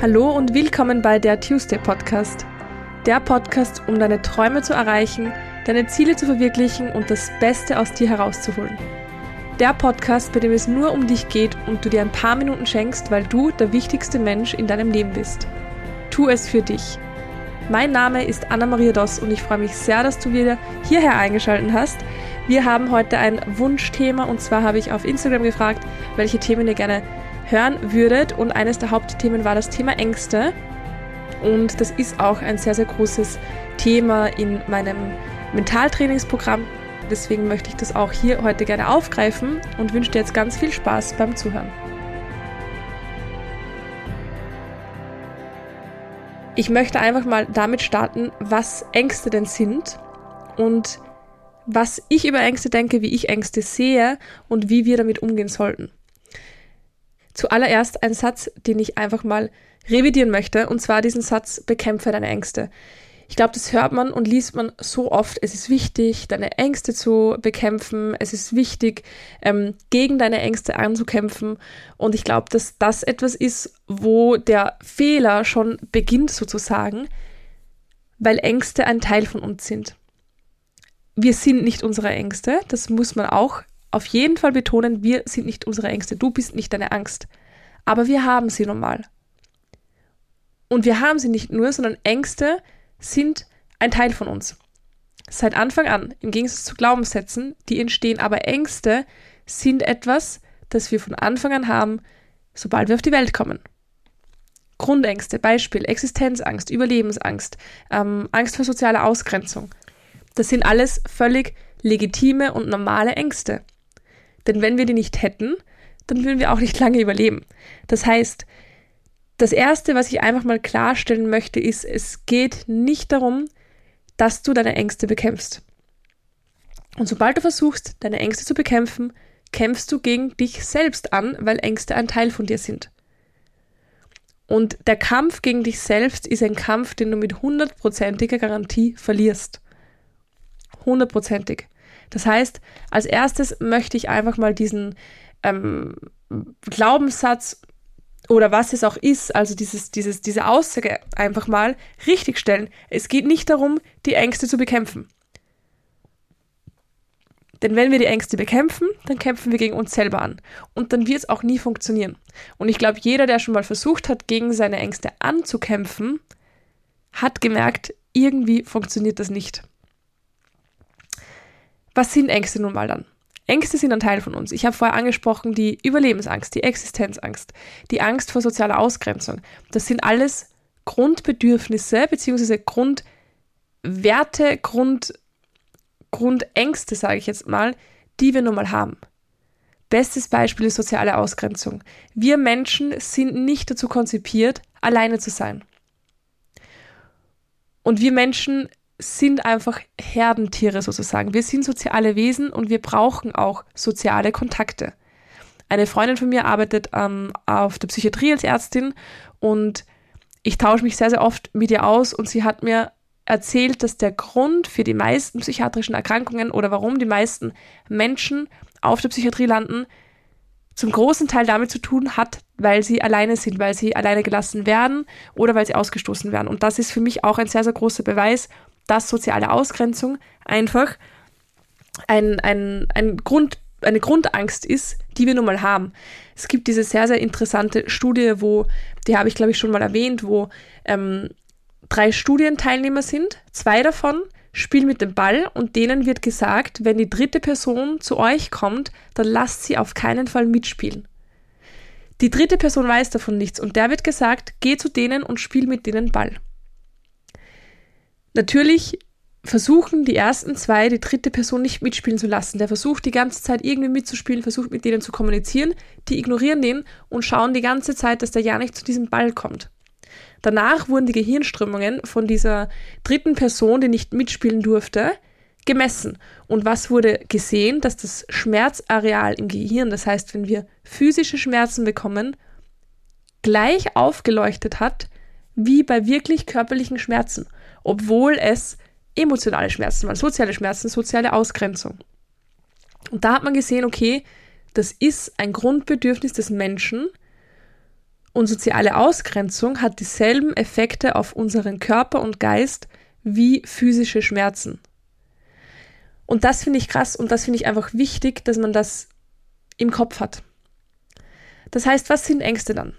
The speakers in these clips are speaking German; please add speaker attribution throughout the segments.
Speaker 1: Hallo und willkommen bei der Tuesday Podcast. Der Podcast, um deine Träume zu erreichen, deine Ziele zu verwirklichen und das Beste aus dir herauszuholen. Der Podcast, bei dem es nur um dich geht und du dir ein paar Minuten schenkst, weil du der wichtigste Mensch in deinem Leben bist. Tu es für dich. Mein Name ist Anna-Maria Doss und ich freue mich sehr, dass du wieder hierher eingeschaltet hast. Wir haben heute ein Wunschthema und zwar habe ich auf Instagram gefragt, welche Themen ihr gerne hören würdet und eines der Hauptthemen war das Thema Ängste und das ist auch ein sehr, sehr großes Thema in meinem Mentaltrainingsprogramm. Deswegen möchte ich das auch hier heute gerne aufgreifen und wünsche dir jetzt ganz viel Spaß beim Zuhören. Ich möchte einfach mal damit starten, was Ängste denn sind und was ich über Ängste denke, wie ich Ängste sehe und wie wir damit umgehen sollten. Zuallererst ein Satz, den ich einfach mal revidieren möchte, und zwar diesen Satz, bekämpfe deine Ängste. Ich glaube, das hört man und liest man so oft. Es ist wichtig, deine Ängste zu bekämpfen. Es ist wichtig, ähm, gegen deine Ängste anzukämpfen. Und ich glaube, dass das etwas ist, wo der Fehler schon beginnt sozusagen, weil Ängste ein Teil von uns sind. Wir sind nicht unsere Ängste, das muss man auch auf jeden Fall betonen, wir sind nicht unsere Ängste. Du bist nicht deine Angst. Aber wir haben sie normal. Und wir haben sie nicht nur, sondern Ängste sind ein Teil von uns. Seit Anfang an, im Gegensatz zu Glaubenssätzen, die entstehen, aber Ängste sind etwas, das wir von Anfang an haben, sobald wir auf die Welt kommen. Grundängste, Beispiel Existenzangst, Überlebensangst, ähm, Angst vor sozialer Ausgrenzung. Das sind alles völlig legitime und normale Ängste. Denn wenn wir die nicht hätten, dann würden wir auch nicht lange überleben. Das heißt, das Erste, was ich einfach mal klarstellen möchte, ist, es geht nicht darum, dass du deine Ängste bekämpfst. Und sobald du versuchst, deine Ängste zu bekämpfen, kämpfst du gegen dich selbst an, weil Ängste ein Teil von dir sind. Und der Kampf gegen dich selbst ist ein Kampf, den du mit hundertprozentiger Garantie verlierst. Hundertprozentig. Das heißt, als erstes möchte ich einfach mal diesen ähm, Glaubenssatz oder was es auch ist, also dieses, dieses, diese Aussage einfach mal richtigstellen. Es geht nicht darum, die Ängste zu bekämpfen. Denn wenn wir die Ängste bekämpfen, dann kämpfen wir gegen uns selber an. Und dann wird es auch nie funktionieren. Und ich glaube, jeder, der schon mal versucht hat, gegen seine Ängste anzukämpfen, hat gemerkt, irgendwie funktioniert das nicht. Was sind Ängste nun mal dann? Ängste sind ein Teil von uns. Ich habe vorher angesprochen die Überlebensangst, die Existenzangst, die Angst vor sozialer Ausgrenzung. Das sind alles Grundbedürfnisse bzw. Grundwerte, Grund, Grundängste, sage ich jetzt mal, die wir nun mal haben. Bestes Beispiel ist soziale Ausgrenzung. Wir Menschen sind nicht dazu konzipiert, alleine zu sein. Und wir Menschen sind einfach Herdentiere sozusagen. Wir sind soziale Wesen und wir brauchen auch soziale Kontakte. Eine Freundin von mir arbeitet ähm, auf der Psychiatrie als Ärztin und ich tausche mich sehr, sehr oft mit ihr aus und sie hat mir erzählt, dass der Grund für die meisten psychiatrischen Erkrankungen oder warum die meisten Menschen auf der Psychiatrie landen, zum großen Teil damit zu tun hat, weil sie alleine sind, weil sie alleine gelassen werden oder weil sie ausgestoßen werden. Und das ist für mich auch ein sehr, sehr großer Beweis, dass soziale Ausgrenzung einfach ein, ein, ein Grund, eine Grundangst ist, die wir nun mal haben. Es gibt diese sehr, sehr interessante Studie, wo, die habe ich glaube ich schon mal erwähnt, wo ähm, drei Studienteilnehmer sind. Zwei davon spielen mit dem Ball und denen wird gesagt, wenn die dritte Person zu euch kommt, dann lasst sie auf keinen Fall mitspielen. Die dritte Person weiß davon nichts und der wird gesagt, geh zu denen und spiel mit denen Ball. Natürlich versuchen die ersten zwei die dritte Person nicht mitspielen zu lassen. Der versucht die ganze Zeit irgendwie mitzuspielen, versucht mit denen zu kommunizieren. Die ignorieren den und schauen die ganze Zeit, dass der ja nicht zu diesem Ball kommt. Danach wurden die Gehirnströmungen von dieser dritten Person, die nicht mitspielen durfte, gemessen. Und was wurde gesehen? Dass das Schmerzareal im Gehirn, das heißt, wenn wir physische Schmerzen bekommen, gleich aufgeleuchtet hat wie bei wirklich körperlichen Schmerzen obwohl es emotionale Schmerzen waren, soziale Schmerzen, soziale Ausgrenzung. Und da hat man gesehen, okay, das ist ein Grundbedürfnis des Menschen Und soziale Ausgrenzung hat dieselben Effekte auf unseren Körper und Geist wie physische Schmerzen. Und das finde ich krass und das finde ich einfach wichtig, dass man das im Kopf hat. Das heißt, was sind Ängste dann?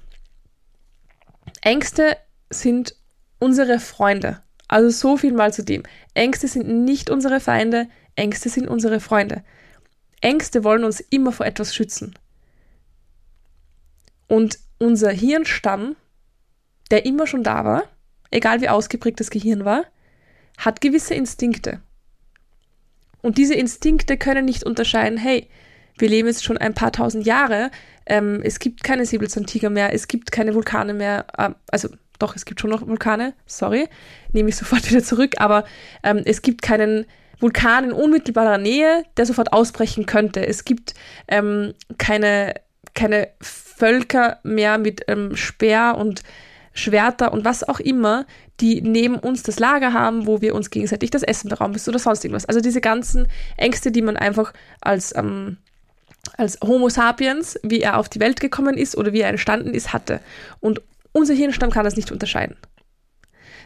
Speaker 1: Ängste sind unsere Freunde. Also so viel mal zu dem. Ängste sind nicht unsere Feinde, Ängste sind unsere Freunde. Ängste wollen uns immer vor etwas schützen. Und unser Hirnstamm, der immer schon da war, egal wie ausgeprägt das Gehirn war, hat gewisse Instinkte. Und diese Instinkte können nicht unterscheiden, hey, wir leben jetzt schon ein paar tausend Jahre, ähm, es gibt keine Säbelzahntiger mehr, es gibt keine Vulkane mehr, äh, also doch, es gibt schon noch Vulkane, sorry, nehme ich sofort wieder zurück, aber ähm, es gibt keinen Vulkan in unmittelbarer Nähe, der sofort ausbrechen könnte. Es gibt ähm, keine, keine Völker mehr mit ähm, Speer und Schwerter und was auch immer, die neben uns das Lager haben, wo wir uns gegenseitig das Essen berauben müssen oder sonst irgendwas. Also diese ganzen Ängste, die man einfach als, ähm, als Homo sapiens, wie er auf die Welt gekommen ist oder wie er entstanden ist, hatte. Und unser Hirnstamm kann das nicht unterscheiden.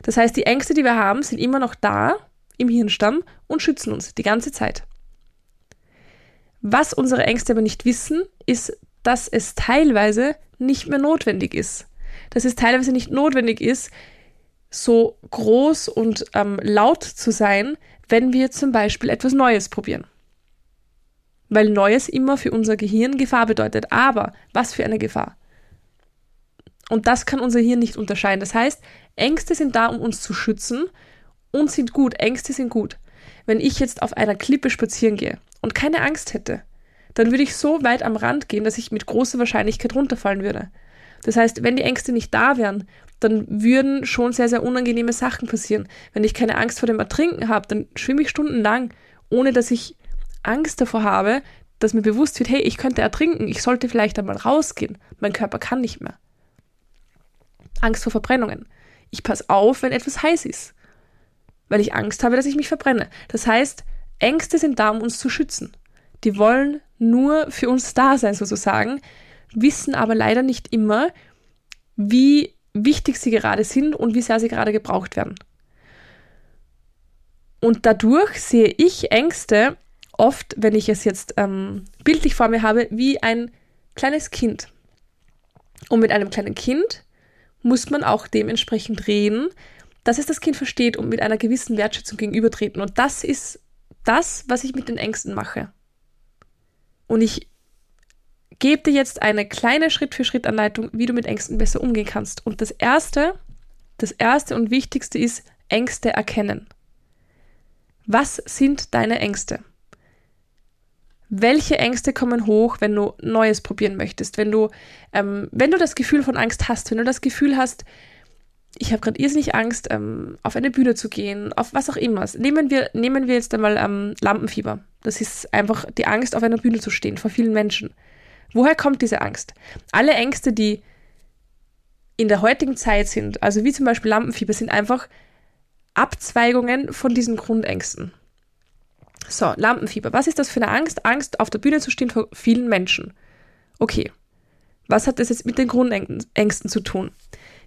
Speaker 1: Das heißt, die Ängste, die wir haben, sind immer noch da im Hirnstamm und schützen uns die ganze Zeit. Was unsere Ängste aber nicht wissen, ist, dass es teilweise nicht mehr notwendig ist. Dass es teilweise nicht notwendig ist, so groß und ähm, laut zu sein, wenn wir zum Beispiel etwas Neues probieren. Weil Neues immer für unser Gehirn Gefahr bedeutet. Aber was für eine Gefahr? Und das kann unser Hirn nicht unterscheiden. Das heißt, Ängste sind da, um uns zu schützen und sind gut. Ängste sind gut. Wenn ich jetzt auf einer Klippe spazieren gehe und keine Angst hätte, dann würde ich so weit am Rand gehen, dass ich mit großer Wahrscheinlichkeit runterfallen würde. Das heißt, wenn die Ängste nicht da wären, dann würden schon sehr, sehr unangenehme Sachen passieren. Wenn ich keine Angst vor dem Ertrinken habe, dann schwimme ich stundenlang, ohne dass ich Angst davor habe, dass mir bewusst wird, hey, ich könnte ertrinken, ich sollte vielleicht einmal rausgehen. Mein Körper kann nicht mehr. Angst vor Verbrennungen. Ich passe auf, wenn etwas heiß ist, weil ich Angst habe, dass ich mich verbrenne. Das heißt, Ängste sind da, um uns zu schützen. Die wollen nur für uns da sein, sozusagen, wissen aber leider nicht immer, wie wichtig sie gerade sind und wie sehr sie gerade gebraucht werden. Und dadurch sehe ich Ängste oft, wenn ich es jetzt ähm, bildlich vor mir habe, wie ein kleines Kind. Und mit einem kleinen Kind muss man auch dementsprechend reden, dass es das Kind versteht und mit einer gewissen Wertschätzung gegenübertreten. Und das ist das, was ich mit den Ängsten mache. Und ich gebe dir jetzt eine kleine Schritt-für-Schritt-Anleitung, wie du mit Ängsten besser umgehen kannst. Und das erste, das erste und wichtigste ist Ängste erkennen. Was sind deine Ängste? Welche Ängste kommen hoch, wenn du Neues probieren möchtest, wenn du, ähm, wenn du das Gefühl von Angst hast, wenn du das Gefühl hast, ich habe gerade irrsinnig Angst, ähm, auf eine Bühne zu gehen, auf was auch immer. Nehmen wir, nehmen wir jetzt einmal ähm, Lampenfieber. Das ist einfach die Angst, auf einer Bühne zu stehen, vor vielen Menschen. Woher kommt diese Angst? Alle Ängste, die in der heutigen Zeit sind, also wie zum Beispiel Lampenfieber, sind einfach Abzweigungen von diesen Grundängsten. So, Lampenfieber. Was ist das für eine Angst? Angst, auf der Bühne zu stehen vor vielen Menschen. Okay. Was hat das jetzt mit den Grundängsten zu tun?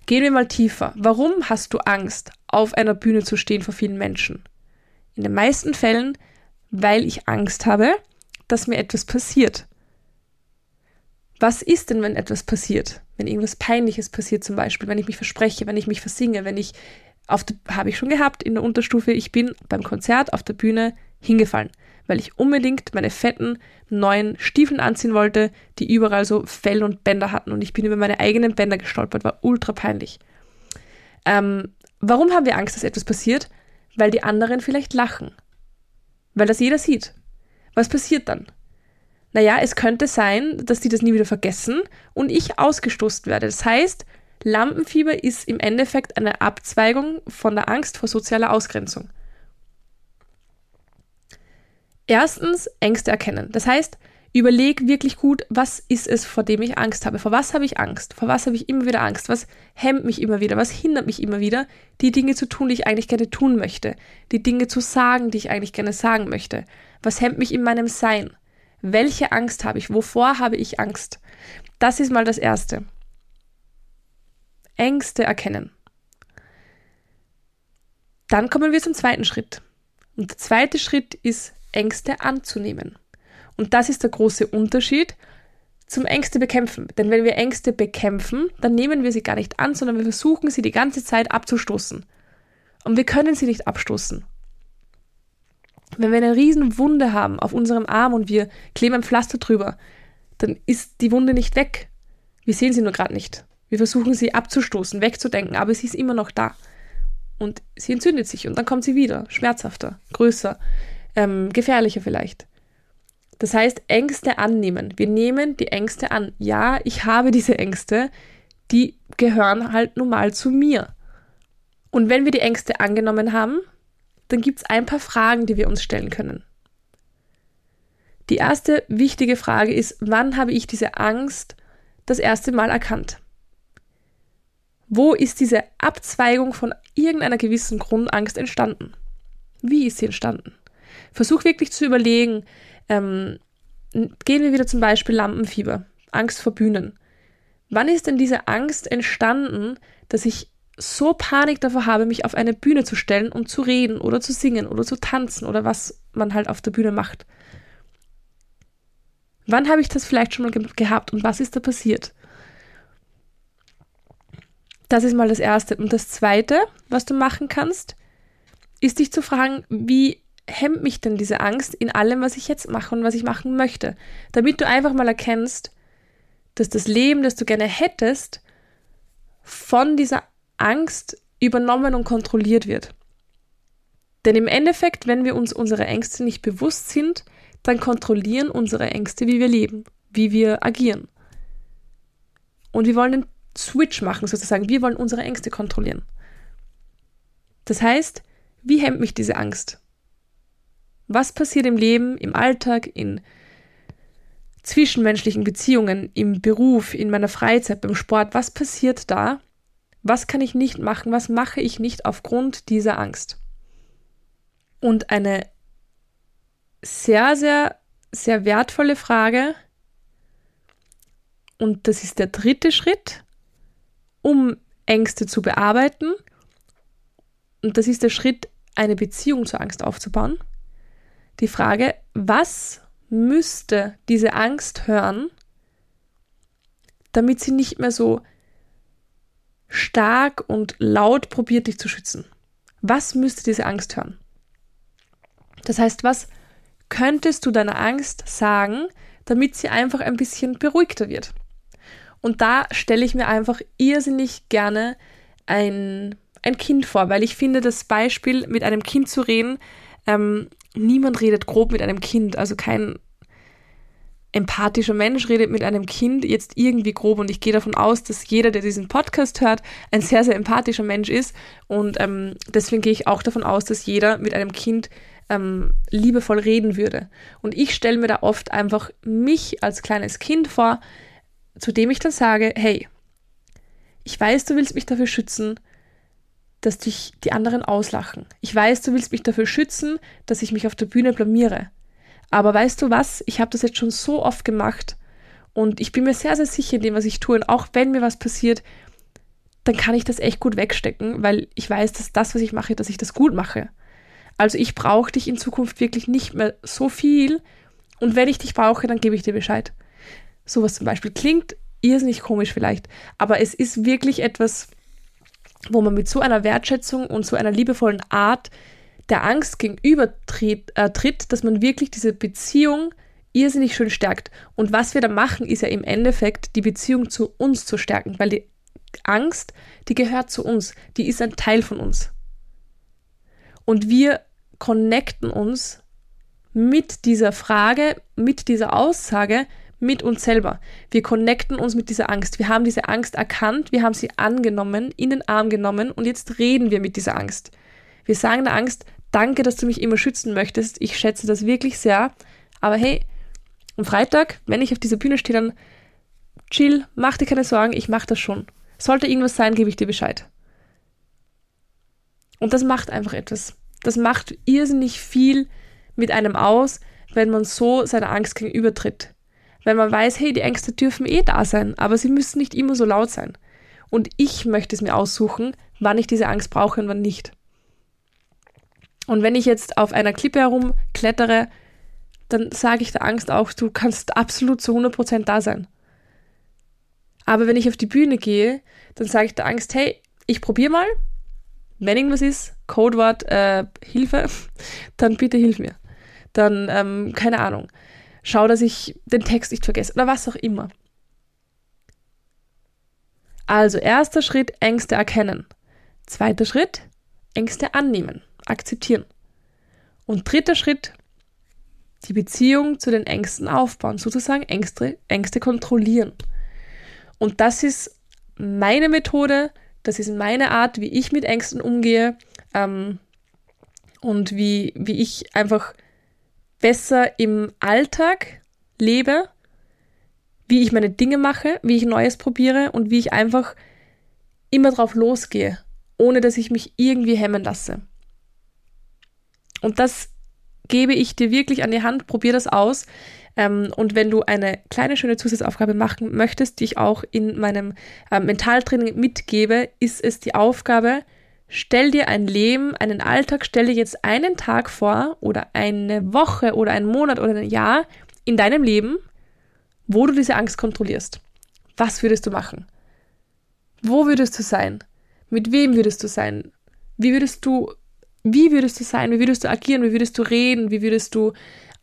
Speaker 1: Gehen wir mal tiefer. Warum hast du Angst, auf einer Bühne zu stehen vor vielen Menschen? In den meisten Fällen, weil ich Angst habe, dass mir etwas passiert. Was ist denn, wenn etwas passiert? Wenn irgendwas Peinliches passiert zum Beispiel, wenn ich mich verspreche, wenn ich mich versinge, wenn ich auf habe ich schon gehabt in der Unterstufe, ich bin beim Konzert auf der Bühne hingefallen, weil ich unbedingt meine fetten neuen Stiefeln anziehen wollte, die überall so Fell und Bänder hatten und ich bin über meine eigenen Bänder gestolpert, war ultra peinlich. Ähm, warum haben wir Angst, dass etwas passiert? Weil die anderen vielleicht lachen. Weil das jeder sieht. Was passiert dann? Naja, es könnte sein, dass die das nie wieder vergessen und ich ausgestoßen werde. Das heißt, Lampenfieber ist im Endeffekt eine Abzweigung von der Angst vor sozialer Ausgrenzung. Erstens Ängste erkennen. Das heißt, überleg wirklich gut, was ist es, vor dem ich Angst habe? Vor was habe ich Angst? Vor was habe ich immer wieder Angst? Was hemmt mich immer wieder? Was hindert mich immer wieder, die Dinge zu tun, die ich eigentlich gerne tun möchte? Die Dinge zu sagen, die ich eigentlich gerne sagen möchte? Was hemmt mich in meinem Sein? Welche Angst habe ich? Wovor habe ich Angst? Das ist mal das Erste. Ängste erkennen. Dann kommen wir zum zweiten Schritt. Und der zweite Schritt ist, Ängste anzunehmen. Und das ist der große Unterschied zum Ängste bekämpfen. Denn wenn wir Ängste bekämpfen, dann nehmen wir sie gar nicht an, sondern wir versuchen sie die ganze Zeit abzustoßen. Und wir können sie nicht abstoßen. Wenn wir eine riesen Wunde haben auf unserem Arm und wir kleben ein Pflaster drüber, dann ist die Wunde nicht weg. Wir sehen sie nur gerade nicht. Wir versuchen sie abzustoßen, wegzudenken, aber sie ist immer noch da. Und sie entzündet sich und dann kommt sie wieder, schmerzhafter, größer, ähm, gefährlicher vielleicht. Das heißt, Ängste annehmen. Wir nehmen die Ängste an. Ja, ich habe diese Ängste, die gehören halt nun mal zu mir. Und wenn wir die Ängste angenommen haben, dann gibt es ein paar Fragen, die wir uns stellen können. Die erste wichtige Frage ist, wann habe ich diese Angst das erste Mal erkannt? Wo ist diese Abzweigung von irgendeiner gewissen Grundangst entstanden? Wie ist sie entstanden? Versuch wirklich zu überlegen, ähm, gehen wir wieder zum Beispiel Lampenfieber, Angst vor Bühnen. Wann ist denn diese Angst entstanden, dass ich so Panik davor habe, mich auf eine Bühne zu stellen und zu reden oder zu singen oder zu tanzen oder was man halt auf der Bühne macht? Wann habe ich das vielleicht schon mal ge gehabt und was ist da passiert? Das ist mal das Erste. Und das Zweite, was du machen kannst, ist dich zu fragen, wie hemmt mich denn diese Angst in allem, was ich jetzt mache und was ich machen möchte? Damit du einfach mal erkennst, dass das Leben, das du gerne hättest, von dieser Angst übernommen und kontrolliert wird. Denn im Endeffekt, wenn wir uns unsere Ängste nicht bewusst sind, dann kontrollieren unsere Ängste, wie wir leben, wie wir agieren. Und wir wollen den Switch machen, sozusagen. Wir wollen unsere Ängste kontrollieren. Das heißt, wie hemmt mich diese Angst? Was passiert im Leben, im Alltag, in zwischenmenschlichen Beziehungen, im Beruf, in meiner Freizeit, beim Sport? Was passiert da? Was kann ich nicht machen? Was mache ich nicht aufgrund dieser Angst? Und eine sehr, sehr, sehr wertvolle Frage, und das ist der dritte Schritt, um Ängste zu bearbeiten. Und das ist der Schritt, eine Beziehung zur Angst aufzubauen die Frage, was müsste diese Angst hören, damit sie nicht mehr so stark und laut probiert, dich zu schützen? Was müsste diese Angst hören? Das heißt, was könntest du deiner Angst sagen, damit sie einfach ein bisschen beruhigter wird? Und da stelle ich mir einfach irrsinnig gerne ein, ein Kind vor, weil ich finde, das Beispiel mit einem Kind zu reden, ähm, niemand redet grob mit einem Kind, also kein empathischer Mensch redet mit einem Kind jetzt irgendwie grob und ich gehe davon aus, dass jeder, der diesen Podcast hört, ein sehr, sehr empathischer Mensch ist und ähm, deswegen gehe ich auch davon aus, dass jeder mit einem Kind ähm, liebevoll reden würde. Und ich stelle mir da oft einfach mich als kleines Kind vor, zu dem ich dann sage, hey, ich weiß, du willst mich dafür schützen, dass dich die anderen auslachen. Ich weiß, du willst mich dafür schützen, dass ich mich auf der Bühne blamiere. Aber weißt du was? Ich habe das jetzt schon so oft gemacht und ich bin mir sehr, sehr sicher in dem, was ich tue. Und auch wenn mir was passiert, dann kann ich das echt gut wegstecken, weil ich weiß, dass das, was ich mache, dass ich das gut mache. Also ich brauche dich in Zukunft wirklich nicht mehr so viel. Und wenn ich dich brauche, dann gebe ich dir Bescheid. Sowas zum Beispiel klingt irrsinnig komisch vielleicht, aber es ist wirklich etwas, wo man mit so einer Wertschätzung und so einer liebevollen Art der Angst gegenüber tritt, äh, tritt, dass man wirklich diese Beziehung irrsinnig schön stärkt. Und was wir da machen, ist ja im Endeffekt die Beziehung zu uns zu stärken, weil die Angst, die gehört zu uns, die ist ein Teil von uns. Und wir connecten uns mit dieser Frage, mit dieser Aussage mit uns selber. Wir connecten uns mit dieser Angst. Wir haben diese Angst erkannt, wir haben sie angenommen, in den Arm genommen und jetzt reden wir mit dieser Angst. Wir sagen der Angst, danke, dass du mich immer schützen möchtest. Ich schätze das wirklich sehr. Aber hey, am Freitag, wenn ich auf dieser Bühne stehe, dann chill, mach dir keine Sorgen, ich mach das schon. Sollte irgendwas sein, gebe ich dir Bescheid. Und das macht einfach etwas. Das macht irrsinnig viel mit einem aus, wenn man so seiner Angst gegenübertritt weil man weiß, hey, die Ängste dürfen eh da sein, aber sie müssen nicht immer so laut sein. Und ich möchte es mir aussuchen, wann ich diese Angst brauche und wann nicht. Und wenn ich jetzt auf einer Klippe herumklettere, dann sage ich der Angst auch, du kannst absolut zu 100% da sein. Aber wenn ich auf die Bühne gehe, dann sage ich der Angst, hey, ich probiere mal. Wenn irgendwas ist, Codewort äh, Hilfe, dann bitte hilf mir. Dann, ähm, keine Ahnung, schau, dass ich den Text nicht vergesse oder was auch immer. Also erster Schritt, Ängste erkennen. Zweiter Schritt, Ängste annehmen, akzeptieren. Und dritter Schritt, die Beziehung zu den Ängsten aufbauen, sozusagen Ängste, Ängste kontrollieren. Und das ist meine Methode, das ist meine Art, wie ich mit Ängsten umgehe ähm, und wie, wie ich einfach besser im Alltag lebe, wie ich meine Dinge mache, wie ich Neues probiere und wie ich einfach immer drauf losgehe, ohne dass ich mich irgendwie hemmen lasse. Und das gebe ich dir wirklich an die Hand, probier das aus. Ähm, und wenn du eine kleine, schöne Zusatzaufgabe machen möchtest, die ich auch in meinem äh, Mentaltraining mitgebe, ist es die Aufgabe, stell dir ein Leben, einen Alltag, stell dir jetzt einen Tag vor oder eine Woche oder einen Monat oder ein Jahr in deinem Leben, wo du diese Angst kontrollierst. Was würdest du machen? Wo würdest du sein? Mit wem würdest du sein? Wie würdest du, wie würdest du sein? Wie würdest du agieren? Wie würdest du reden? Wie würdest du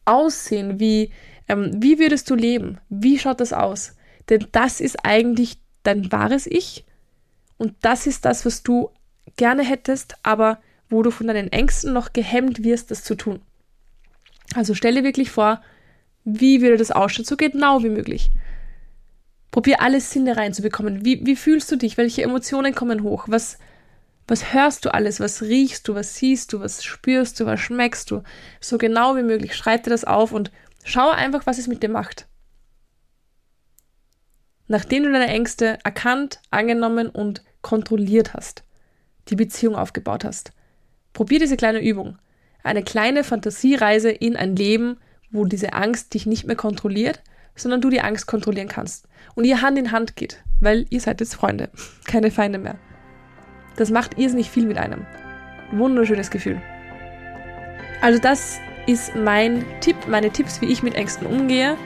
Speaker 1: aussehen? Wie, ähm, wie würdest du leben? Wie schaut das aus? Denn das ist eigentlich dein wahres Ich und das ist das, was du gerne hättest, aber wo du von deinen Ängsten noch gehemmt wirst, das zu tun. Also stelle wirklich vor, wie würde das ausschauen, so genau wie möglich. Probier alle Sinne reinzubekommen. Wie, wie fühlst du dich? Welche Emotionen kommen hoch? Was, was hörst du alles? Was riechst du? Was siehst du? Was spürst du? Was schmeckst du? So genau wie möglich. Schreib dir das auf und schau einfach, was es mit dir macht. Nachdem du deine Ängste erkannt, angenommen und kontrolliert hast, die Beziehung aufgebaut hast. Probier diese kleine Übung. Eine kleine Fantasiereise in ein Leben, wo diese Angst dich nicht mehr kontrolliert, sondern du die Angst kontrollieren kannst. Und ihr Hand in Hand geht, weil ihr seid jetzt Freunde, keine Feinde mehr. Das macht irrsinnig viel mit einem. Wunderschönes Gefühl. Also das ist mein Tipp, meine Tipps, wie ich mit Ängsten umgehe.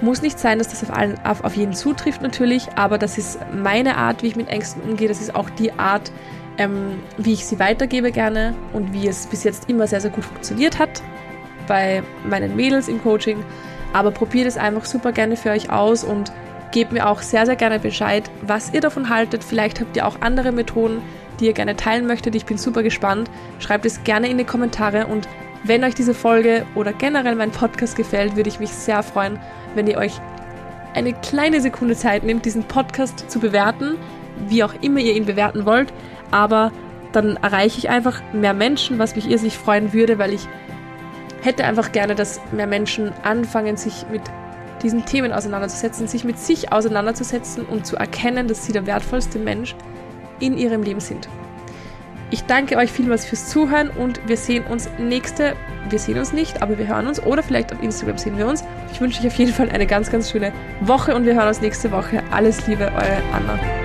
Speaker 1: Muss nicht sein, dass das auf, allen, auf, auf jeden zutrifft natürlich, aber das ist meine Art, wie ich mit Ängsten umgehe. Das ist auch die Art, ähm, wie ich sie weitergebe gerne und wie es bis jetzt immer sehr, sehr gut funktioniert hat bei meinen Mädels im Coaching. Aber probiert es einfach super gerne für euch aus und gebt mir auch sehr, sehr gerne Bescheid, was ihr davon haltet. Vielleicht habt ihr auch andere Methoden, die ihr gerne teilen möchtet. Ich bin super gespannt. Schreibt es gerne in die Kommentare und wenn euch diese Folge oder generell mein Podcast gefällt, würde ich mich sehr freuen, wenn ihr euch eine kleine Sekunde Zeit nehmt, diesen Podcast zu bewerten, wie auch immer ihr ihn bewerten wollt. Aber dann erreiche ich einfach mehr Menschen, was mich irrsinnig freuen würde, weil ich hätte einfach gerne, dass mehr Menschen anfangen, sich mit diesen Themen auseinanderzusetzen, sich mit sich auseinanderzusetzen und zu erkennen, dass sie der wertvollste Mensch in ihrem Leben sind. Ich danke euch vielmals fürs Zuhören und wir sehen uns nächste, wir sehen uns nicht, aber wir hören uns oder vielleicht auf Instagram sehen wir uns. Ich wünsche euch auf jeden Fall eine ganz, ganz schöne Woche und wir hören uns nächste Woche. Alles Liebe, eure Anna.